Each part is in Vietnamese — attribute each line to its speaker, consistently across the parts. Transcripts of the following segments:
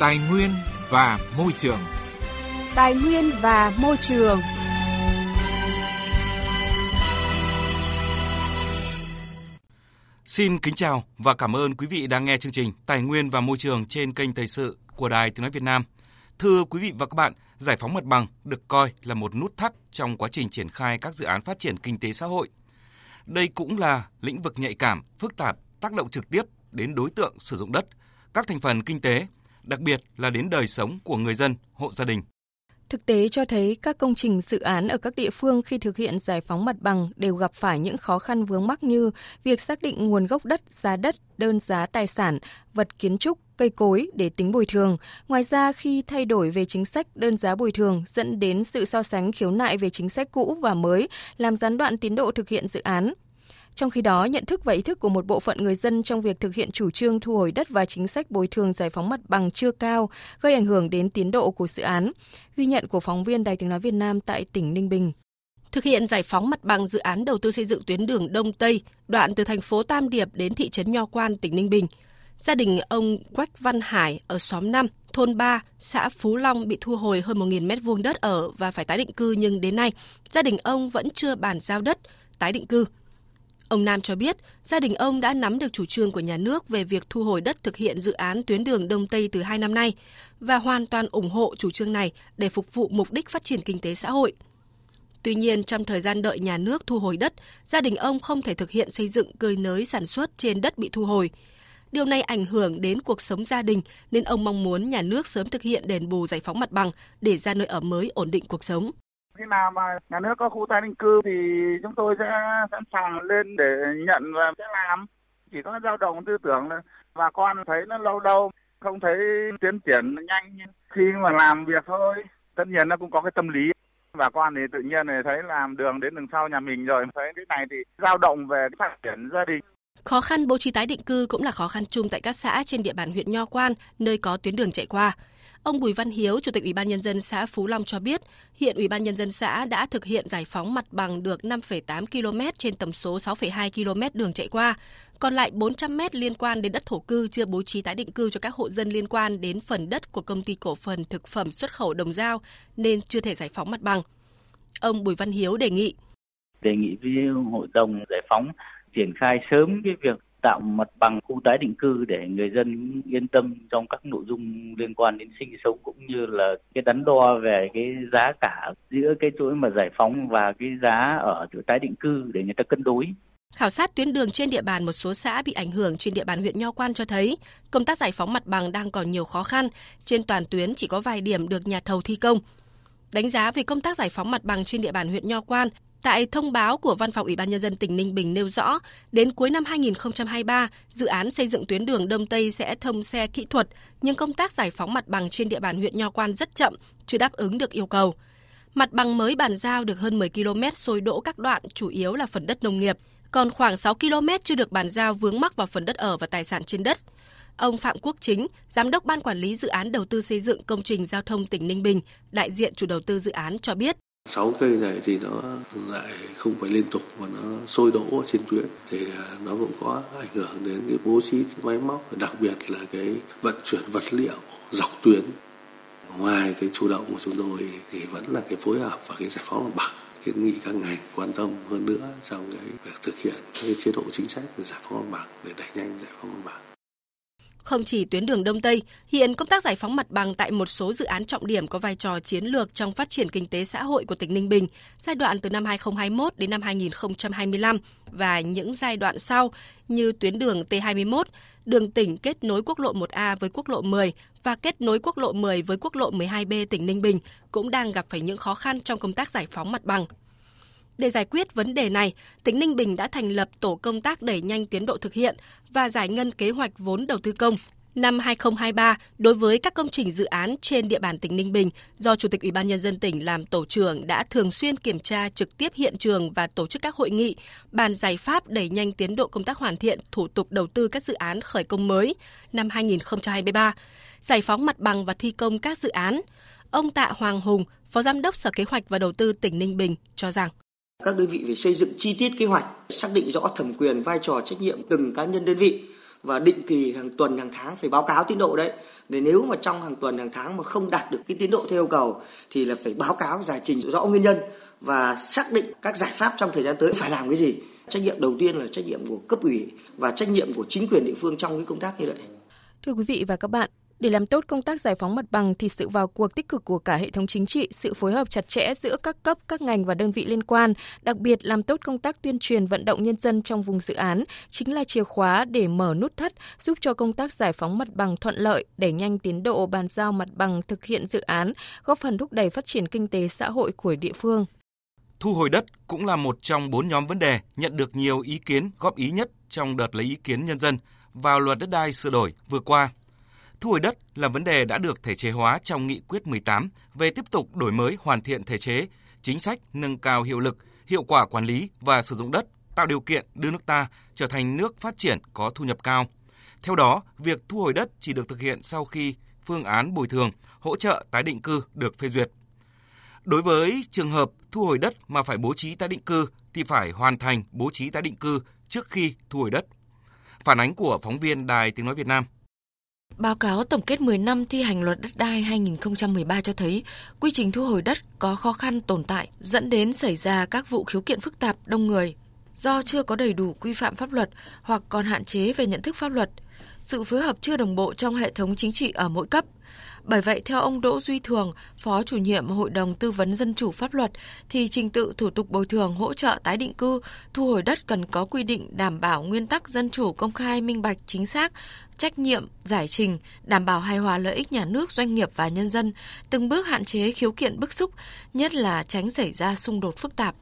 Speaker 1: Tài nguyên và môi trường.
Speaker 2: Tài nguyên và môi trường.
Speaker 3: Xin kính chào và cảm ơn quý vị đang nghe chương trình Tài nguyên và môi trường trên kênh Thời sự của Đài Tiếng nói Việt Nam. Thưa quý vị và các bạn, giải phóng mặt bằng được coi là một nút thắt trong quá trình triển khai các dự án phát triển kinh tế xã hội. Đây cũng là lĩnh vực nhạy cảm, phức tạp, tác động trực tiếp đến đối tượng sử dụng đất, các thành phần kinh tế, đặc biệt là đến đời sống của người dân, hộ gia đình.
Speaker 2: Thực tế cho thấy các công trình dự án ở các địa phương khi thực hiện giải phóng mặt bằng đều gặp phải những khó khăn vướng mắc như việc xác định nguồn gốc đất, giá đất, đơn giá tài sản, vật kiến trúc, cây cối để tính bồi thường. Ngoài ra, khi thay đổi về chính sách đơn giá bồi thường dẫn đến sự so sánh khiếu nại về chính sách cũ và mới, làm gián đoạn tiến độ thực hiện dự án. Trong khi đó, nhận thức và ý thức của một bộ phận người dân trong việc thực hiện chủ trương thu hồi đất và chính sách bồi thường giải phóng mặt bằng chưa cao, gây ảnh hưởng đến tiến độ của dự án. Ghi nhận của phóng viên Đài tiếng nói Việt Nam tại tỉnh Ninh Bình.
Speaker 4: Thực hiện giải phóng mặt bằng dự án đầu tư xây dựng tuyến đường Đông Tây, đoạn từ thành phố Tam Điệp đến thị trấn Nho Quan, tỉnh Ninh Bình. Gia đình ông Quách Văn Hải ở xóm 5, thôn 3, xã Phú Long bị thu hồi hơn 1.000 mét vuông đất ở và phải tái định cư nhưng đến nay, gia đình ông vẫn chưa bàn giao đất, tái định cư. Ông Nam cho biết, gia đình ông đã nắm được chủ trương của nhà nước về việc thu hồi đất thực hiện dự án tuyến đường Đông Tây từ 2 năm nay và hoàn toàn ủng hộ chủ trương này để phục vụ mục đích phát triển kinh tế xã hội. Tuy nhiên, trong thời gian đợi nhà nước thu hồi đất, gia đình ông không thể thực hiện xây dựng cơi nới sản xuất trên đất bị thu hồi. Điều này ảnh hưởng đến cuộc sống gia đình nên ông mong muốn nhà nước sớm thực hiện đền bù giải phóng mặt bằng để ra nơi ở mới ổn định cuộc sống
Speaker 5: khi nào mà nhà nước có khu tái định cư thì chúng tôi sẽ sẵn sàng lên để nhận và sẽ làm. Chỉ có dao động tư tưởng là bà con thấy nó lâu đâu không thấy tiến triển nhanh khi mà làm việc thôi tất nhiên nó cũng có cái tâm lý. Bà con thì tự nhiên này thấy làm đường đến đằng sau nhà mình rồi thấy cái này thì dao động về cái phát triển gia đình.
Speaker 4: Khó khăn bố trí tái định cư cũng là khó khăn chung tại các xã trên địa bàn huyện Nho Quan, nơi có tuyến đường chạy qua. Ông Bùi Văn Hiếu, Chủ tịch Ủy ban nhân dân xã Phú Long cho biết, hiện Ủy ban nhân dân xã đã thực hiện giải phóng mặt bằng được 5,8 km trên tổng số 6,2 km đường chạy qua. Còn lại 400 m liên quan đến đất thổ cư chưa bố trí tái định cư cho các hộ dân liên quan đến phần đất của công ty cổ phần thực phẩm xuất khẩu Đồng Giao nên chưa thể giải phóng mặt bằng. Ông Bùi Văn Hiếu đề nghị
Speaker 6: đề nghị với hội đồng giải phóng triển khai sớm cái việc tạo mặt bằng khu tái định cư để người dân yên tâm trong các nội dung liên quan đến sinh sống cũng như là cái đắn đo về cái giá cả giữa cái chuỗi mà giải phóng và cái giá ở chỗ tái định cư để người ta cân đối.
Speaker 4: Khảo sát tuyến đường trên địa bàn một số xã bị ảnh hưởng trên địa bàn huyện Nho Quan cho thấy, công tác giải phóng mặt bằng đang còn nhiều khó khăn, trên toàn tuyến chỉ có vài điểm được nhà thầu thi công. Đánh giá về công tác giải phóng mặt bằng trên địa bàn huyện Nho Quan, Tại thông báo của Văn phòng Ủy ban Nhân dân tỉnh Ninh Bình nêu rõ, đến cuối năm 2023, dự án xây dựng tuyến đường Đông Tây sẽ thông xe kỹ thuật, nhưng công tác giải phóng mặt bằng trên địa bàn huyện Nho Quan rất chậm, chưa đáp ứng được yêu cầu. Mặt bằng mới bàn giao được hơn 10 km sôi đỗ các đoạn chủ yếu là phần đất nông nghiệp, còn khoảng 6 km chưa được bàn giao vướng mắc vào phần đất ở và tài sản trên đất. Ông Phạm Quốc Chính, Giám đốc Ban Quản lý Dự án Đầu tư xây dựng công trình giao thông tỉnh Ninh Bình, đại diện chủ đầu tư dự án cho biết,
Speaker 7: sáu cây này thì nó lại không phải liên tục mà nó sôi đỗ trên tuyến. Thì à, nó cũng có ảnh hưởng đến cái bố trí cái máy móc, đặc biệt là cái vận chuyển vật liệu dọc tuyến. Ngoài cái chủ động của chúng tôi thì vẫn là cái phối hợp và cái giải phóng mặt bằng, kiến nghị các ngành quan tâm hơn nữa trong cái việc thực hiện cái chế độ chính sách về giải phóng mặt bằng, để đẩy nhanh giải phóng mặt bằng
Speaker 4: không chỉ tuyến đường Đông Tây, hiện công tác giải phóng mặt bằng tại một số dự án trọng điểm có vai trò chiến lược trong phát triển kinh tế xã hội của tỉnh Ninh Bình giai đoạn từ năm 2021 đến năm 2025 và những giai đoạn sau như tuyến đường T21, đường tỉnh kết nối quốc lộ 1A với quốc lộ 10 và kết nối quốc lộ 10 với quốc lộ 12B tỉnh Ninh Bình cũng đang gặp phải những khó khăn trong công tác giải phóng mặt bằng. Để giải quyết vấn đề này, tỉnh Ninh Bình đã thành lập tổ công tác đẩy nhanh tiến độ thực hiện và giải ngân kế hoạch vốn đầu tư công. Năm 2023, đối với các công trình dự án trên địa bàn tỉnh Ninh Bình, do Chủ tịch Ủy ban Nhân dân tỉnh làm tổ trưởng đã thường xuyên kiểm tra trực tiếp hiện trường và tổ chức các hội nghị, bàn giải pháp đẩy nhanh tiến độ công tác hoàn thiện thủ tục đầu tư các dự án khởi công mới năm 2023, giải phóng mặt bằng và thi công các dự án. Ông Tạ Hoàng Hùng, Phó Giám đốc Sở Kế hoạch và Đầu tư tỉnh Ninh Bình cho rằng
Speaker 8: các đơn vị phải xây dựng chi tiết kế hoạch, xác định rõ thẩm quyền, vai trò, trách nhiệm từng cá nhân đơn vị và định kỳ hàng tuần hàng tháng phải báo cáo tiến độ đấy. Để nếu mà trong hàng tuần hàng tháng mà không đạt được cái tiến độ theo yêu cầu thì là phải báo cáo giải trình rõ nguyên nhân và xác định các giải pháp trong thời gian tới phải làm cái gì. Trách nhiệm đầu tiên là trách nhiệm của cấp ủy và trách nhiệm của chính quyền địa phương trong cái công tác như vậy.
Speaker 9: Thưa quý vị và các bạn, để làm tốt công tác giải phóng mặt bằng thì sự vào cuộc tích cực của cả hệ thống chính trị, sự phối hợp chặt chẽ giữa các cấp, các ngành và đơn vị liên quan, đặc biệt làm tốt công tác tuyên truyền vận động nhân dân trong vùng dự án chính là chìa khóa để mở nút thắt giúp cho công tác giải phóng mặt bằng thuận lợi, đẩy nhanh tiến độ bàn giao mặt bằng thực hiện dự án, góp phần thúc đẩy phát triển kinh tế xã hội của địa phương.
Speaker 3: Thu hồi đất cũng là một trong bốn nhóm vấn đề nhận được nhiều ý kiến góp ý nhất trong đợt lấy ý kiến nhân dân vào luật đất đai sửa đổi vừa qua. Thu hồi đất là vấn đề đã được thể chế hóa trong nghị quyết 18 về tiếp tục đổi mới hoàn thiện thể chế, chính sách nâng cao hiệu lực, hiệu quả quản lý và sử dụng đất, tạo điều kiện đưa nước ta trở thành nước phát triển có thu nhập cao. Theo đó, việc thu hồi đất chỉ được thực hiện sau khi phương án bồi thường, hỗ trợ tái định cư được phê duyệt. Đối với trường hợp thu hồi đất mà phải bố trí tái định cư thì phải hoàn thành bố trí tái định cư trước khi thu hồi đất. Phản ánh của phóng viên Đài Tiếng Nói Việt Nam.
Speaker 9: Báo cáo tổng kết 10 năm thi hành luật đất đai 2013 cho thấy, quy trình thu hồi đất có khó khăn tồn tại, dẫn đến xảy ra các vụ khiếu kiện phức tạp, đông người do chưa có đầy đủ quy phạm pháp luật hoặc còn hạn chế về nhận thức pháp luật, sự phối hợp chưa đồng bộ trong hệ thống chính trị ở mỗi cấp – bởi vậy, theo ông Đỗ Duy Thường, Phó chủ nhiệm Hội đồng Tư vấn Dân chủ Pháp luật, thì trình tự thủ tục bồi thường hỗ trợ tái định cư, thu hồi đất cần có quy định đảm bảo nguyên tắc dân chủ công khai, minh bạch, chính xác, trách nhiệm, giải trình, đảm bảo hài hòa lợi ích nhà nước, doanh nghiệp và nhân dân, từng bước hạn chế khiếu kiện bức xúc, nhất là tránh xảy ra xung đột phức tạp.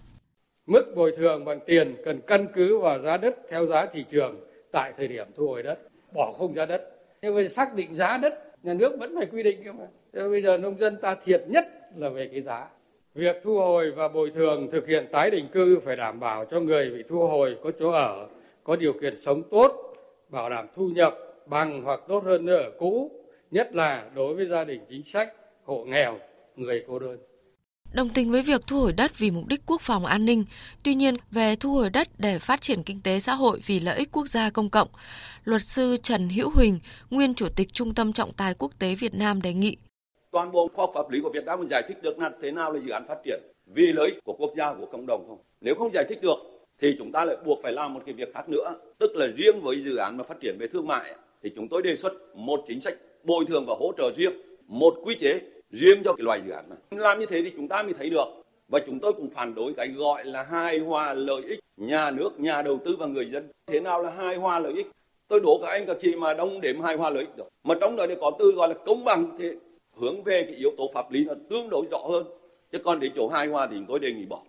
Speaker 10: Mức bồi thường bằng tiền cần căn cứ vào giá đất theo giá thị trường tại thời điểm thu hồi đất, bỏ không giá đất. Nhưng mà xác định giá đất nhà nước vẫn phải quy định cơ mà. Thế bây giờ nông dân ta thiệt nhất là về cái giá. Việc thu hồi và bồi thường thực hiện tái định cư phải đảm bảo cho người bị thu hồi có chỗ ở có điều kiện sống tốt bảo đảm thu nhập bằng hoặc tốt hơn nơi ở cũ nhất là đối với gia đình chính sách hộ nghèo người cô đơn
Speaker 9: đồng tình với việc thu hồi đất vì mục đích quốc phòng an ninh. Tuy nhiên, về thu hồi đất để phát triển kinh tế xã hội vì lợi ích quốc gia công cộng, luật sư Trần Hữu Huỳnh, nguyên chủ tịch Trung tâm Trọng tài Quốc tế Việt Nam đề nghị
Speaker 11: toàn bộ khoa học pháp lý của Việt Nam mình giải thích được là thế nào là dự án phát triển vì lợi ích của quốc gia của cộng đồng không? Nếu không giải thích được thì chúng ta lại buộc phải làm một cái việc khác nữa, tức là riêng với dự án mà phát triển về thương mại thì chúng tôi đề xuất một chính sách bồi thường và hỗ trợ riêng, một quy chế riêng cho cái loại dự án này. Làm như thế thì chúng ta mới thấy được và chúng tôi cũng phản đối cái gọi là hài hòa lợi ích nhà nước, nhà đầu tư và người dân. Thế nào là hài hòa lợi ích? Tôi đổ các anh các chị mà đông đếm hài hòa lợi ích được. Mà trong đó thì có từ gọi là công bằng thì hướng về cái yếu tố pháp lý nó tương đối rõ hơn. Chứ còn đến chỗ hài hòa thì chúng tôi đề nghị bỏ.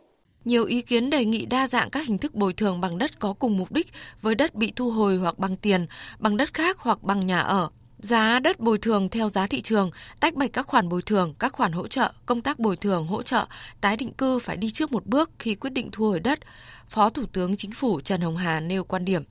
Speaker 9: Nhiều ý kiến đề nghị đa dạng các hình thức bồi thường bằng đất có cùng mục đích với đất bị thu hồi hoặc bằng tiền, bằng đất khác hoặc bằng nhà ở. Giá đất bồi thường theo giá thị trường, tách bạch các khoản bồi thường, các khoản hỗ trợ, công tác bồi thường, hỗ trợ, tái định cư phải đi trước một bước khi quyết định thu hồi đất. Phó Thủ tướng Chính phủ Trần Hồng Hà nêu quan điểm.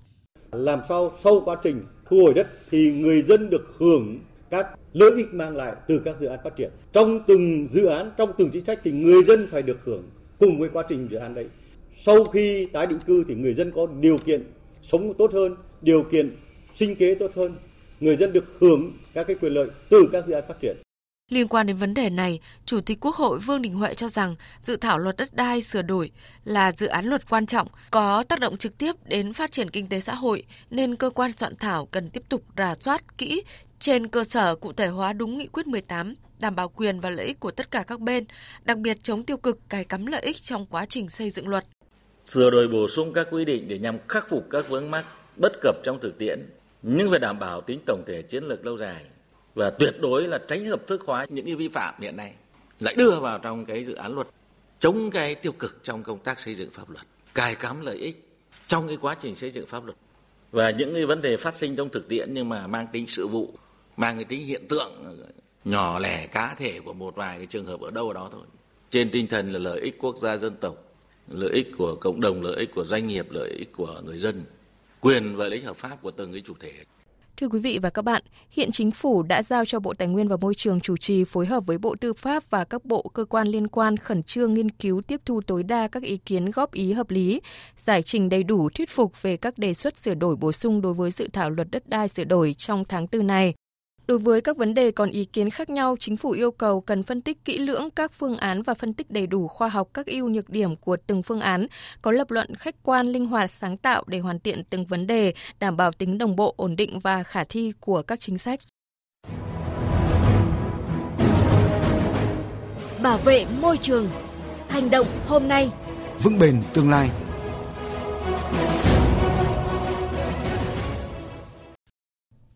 Speaker 4: Làm sao sau quá trình thu hồi đất thì người dân được hưởng các lợi ích mang lại từ các dự án phát triển. Trong từng dự án, trong từng chính sách thì người dân phải được hưởng cùng với quá trình dự án đấy. Sau khi tái định cư thì người dân có điều kiện sống tốt hơn, điều kiện sinh kế tốt hơn, người dân được hưởng các cái quyền lợi từ các dự án phát triển.
Speaker 9: Liên quan đến vấn đề này, Chủ tịch Quốc hội Vương Đình Huệ cho rằng dự thảo luật đất đai sửa đổi là dự án luật quan trọng, có tác động trực tiếp đến phát triển kinh tế xã hội, nên cơ quan soạn thảo cần tiếp tục rà soát kỹ trên cơ sở cụ thể hóa đúng nghị quyết 18, đảm bảo quyền và lợi ích của tất cả các bên, đặc biệt chống tiêu cực cài cắm lợi ích trong quá trình xây dựng luật.
Speaker 12: Sửa đổi bổ sung các quy định để nhằm khắc phục các vướng mắc bất cập trong thực tiễn nhưng phải đảm bảo tính tổng thể chiến lược lâu dài và tuyệt đối là tránh hợp thức hóa những cái vi phạm hiện nay lại đưa vào trong cái dự án luật, chống cái tiêu cực trong công tác xây dựng pháp luật, cài cắm lợi ích trong cái quá trình xây dựng pháp luật. Và những cái vấn đề phát sinh trong thực tiễn nhưng mà mang tính sự vụ, mang cái tính hiện tượng nhỏ lẻ cá thể của một vài cái trường hợp ở đâu đó thôi. Trên tinh thần là lợi ích quốc gia dân tộc, lợi ích của cộng đồng, lợi ích của doanh nghiệp, lợi ích của người dân quyền và lợi ích hợp pháp của từng cái chủ thể.
Speaker 2: Thưa quý vị và các bạn, hiện chính phủ đã giao cho Bộ Tài nguyên và Môi trường chủ trì phối hợp với Bộ Tư pháp và các bộ cơ quan liên quan khẩn trương nghiên cứu tiếp thu tối đa các ý kiến góp ý hợp lý, giải trình đầy đủ thuyết phục về các đề xuất sửa đổi bổ sung đối với dự thảo luật đất đai sửa đổi trong tháng 4 này. Đối với các vấn đề còn ý kiến khác nhau, chính phủ yêu cầu cần phân tích kỹ lưỡng các phương án và phân tích đầy đủ khoa học các ưu nhược điểm của từng phương án, có lập luận khách quan, linh hoạt, sáng tạo để hoàn thiện từng vấn đề, đảm bảo tính đồng bộ, ổn định và khả thi của các chính sách.
Speaker 13: Bảo vệ môi trường. Hành động hôm nay.
Speaker 1: Vững bền tương lai.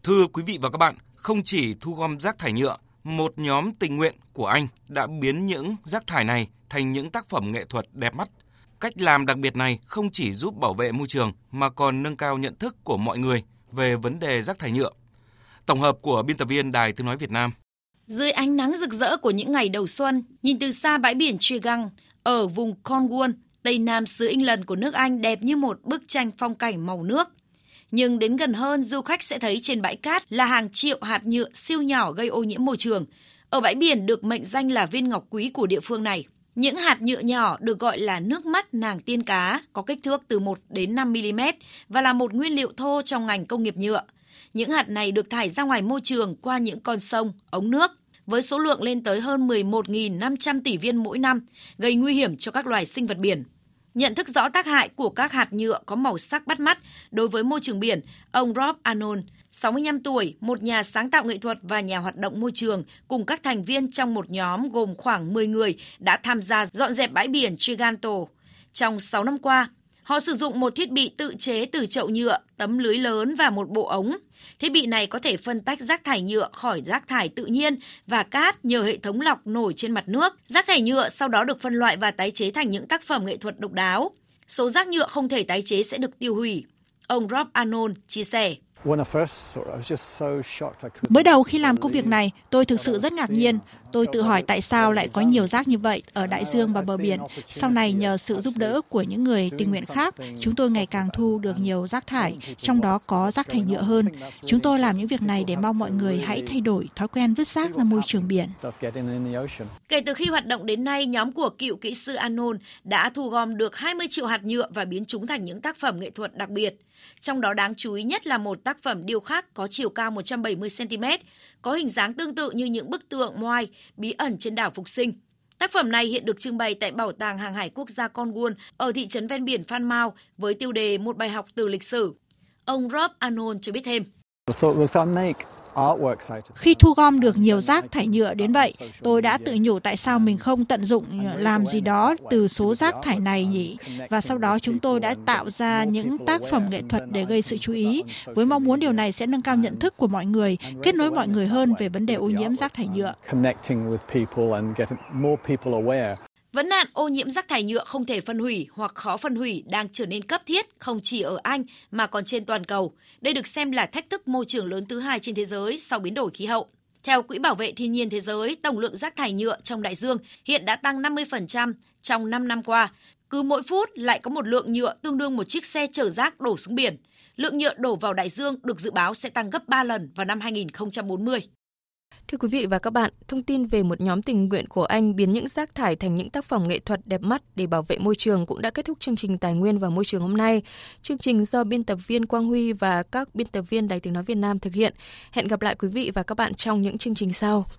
Speaker 3: Thưa quý vị và các bạn, không chỉ thu gom rác thải nhựa, một nhóm tình nguyện của anh đã biến những rác thải này thành những tác phẩm nghệ thuật đẹp mắt. Cách làm đặc biệt này không chỉ giúp bảo vệ môi trường mà còn nâng cao nhận thức của mọi người về vấn đề rác thải nhựa. Tổng hợp của biên tập viên Đài Tiếng Nói Việt Nam.
Speaker 14: Dưới ánh nắng rực rỡ của những ngày đầu xuân, nhìn từ xa bãi biển Tregang ở vùng Cornwall, tây nam xứ England của nước Anh đẹp như một bức tranh phong cảnh màu nước nhưng đến gần hơn du khách sẽ thấy trên bãi cát là hàng triệu hạt nhựa siêu nhỏ gây ô nhiễm môi trường. Ở bãi biển được mệnh danh là viên ngọc quý của địa phương này. Những hạt nhựa nhỏ được gọi là nước mắt nàng tiên cá, có kích thước từ 1 đến 5 mm và là một nguyên liệu thô trong ngành công nghiệp nhựa. Những hạt này được thải ra ngoài môi trường qua những con sông, ống nước với số lượng lên tới hơn 11.500 tỷ viên mỗi năm, gây nguy hiểm cho các loài sinh vật biển. Nhận thức rõ tác hại của các hạt nhựa có màu sắc bắt mắt đối với môi trường biển, ông Rob Anon, 65 tuổi, một nhà sáng tạo nghệ thuật và nhà hoạt động môi trường, cùng các thành viên trong một nhóm gồm khoảng 10 người đã tham gia dọn dẹp bãi biển Triganto. Trong 6 năm qua, họ sử dụng một thiết bị tự chế từ chậu nhựa, tấm lưới lớn và một bộ ống Thiết bị này có thể phân tách rác thải nhựa khỏi rác thải tự nhiên và cát nhờ hệ thống lọc nổi trên mặt nước. Rác thải nhựa sau đó được phân loại và tái chế thành những tác phẩm nghệ thuật độc đáo. Số rác nhựa không thể tái chế sẽ được tiêu hủy. Ông Rob Anon chia sẻ.
Speaker 15: Mới đầu khi làm công việc này, tôi thực sự rất ngạc nhiên. Tôi tự hỏi tại sao lại có nhiều rác như vậy ở đại dương và bờ biển. Sau này nhờ sự giúp đỡ của những người tình nguyện khác, chúng tôi ngày càng thu được nhiều rác thải, trong đó có rác thải nhựa hơn. Chúng tôi làm những việc này để mong mọi người hãy thay đổi thói quen vứt rác ra môi trường biển.
Speaker 14: Kể từ khi hoạt động đến nay, nhóm của cựu kỹ sư Anon đã thu gom được 20 triệu hạt nhựa và biến chúng thành những tác phẩm nghệ thuật đặc biệt. Trong đó đáng chú ý nhất là một tác phẩm điêu khắc có chiều cao 170 cm, có hình dáng tương tự như những bức tượng Moai bí ẩn trên đảo Phục Sinh. Tác phẩm này hiện được trưng bày tại Bảo tàng Hàng hải Quốc gia Cornwall ở thị trấn ven biển Phan Mao với tiêu đề Một bài học từ lịch sử. Ông Rob Anon cho biết thêm.
Speaker 15: Khi thu gom được nhiều rác thải nhựa đến vậy, tôi đã tự nhủ tại sao mình không tận dụng làm gì đó từ số rác thải này nhỉ? Và sau đó chúng tôi đã tạo ra những tác phẩm nghệ thuật để gây sự chú ý, với mong muốn điều này sẽ nâng cao nhận thức của mọi người, kết nối mọi người hơn về vấn đề ô nhiễm rác thải nhựa.
Speaker 14: Vấn nạn ô nhiễm rác thải nhựa không thể phân hủy hoặc khó phân hủy đang trở nên cấp thiết không chỉ ở Anh mà còn trên toàn cầu. Đây được xem là thách thức môi trường lớn thứ hai trên thế giới sau biến đổi khí hậu. Theo Quỹ Bảo vệ Thiên nhiên Thế giới, tổng lượng rác thải nhựa trong đại dương hiện đã tăng 50% trong 5 năm qua. Cứ mỗi phút lại có một lượng nhựa tương đương một chiếc xe chở rác đổ xuống biển. Lượng nhựa đổ vào đại dương được dự báo sẽ tăng gấp 3 lần vào năm 2040.
Speaker 2: Thưa quý vị và các bạn, thông tin về một nhóm tình nguyện của Anh biến những rác thải thành những tác phẩm nghệ thuật đẹp mắt để bảo vệ môi trường cũng đã kết thúc chương trình Tài nguyên và Môi trường hôm nay. Chương trình do biên tập viên Quang Huy và các biên tập viên Đài Tiếng Nói Việt Nam thực hiện. Hẹn gặp lại quý vị và các bạn trong những chương trình sau.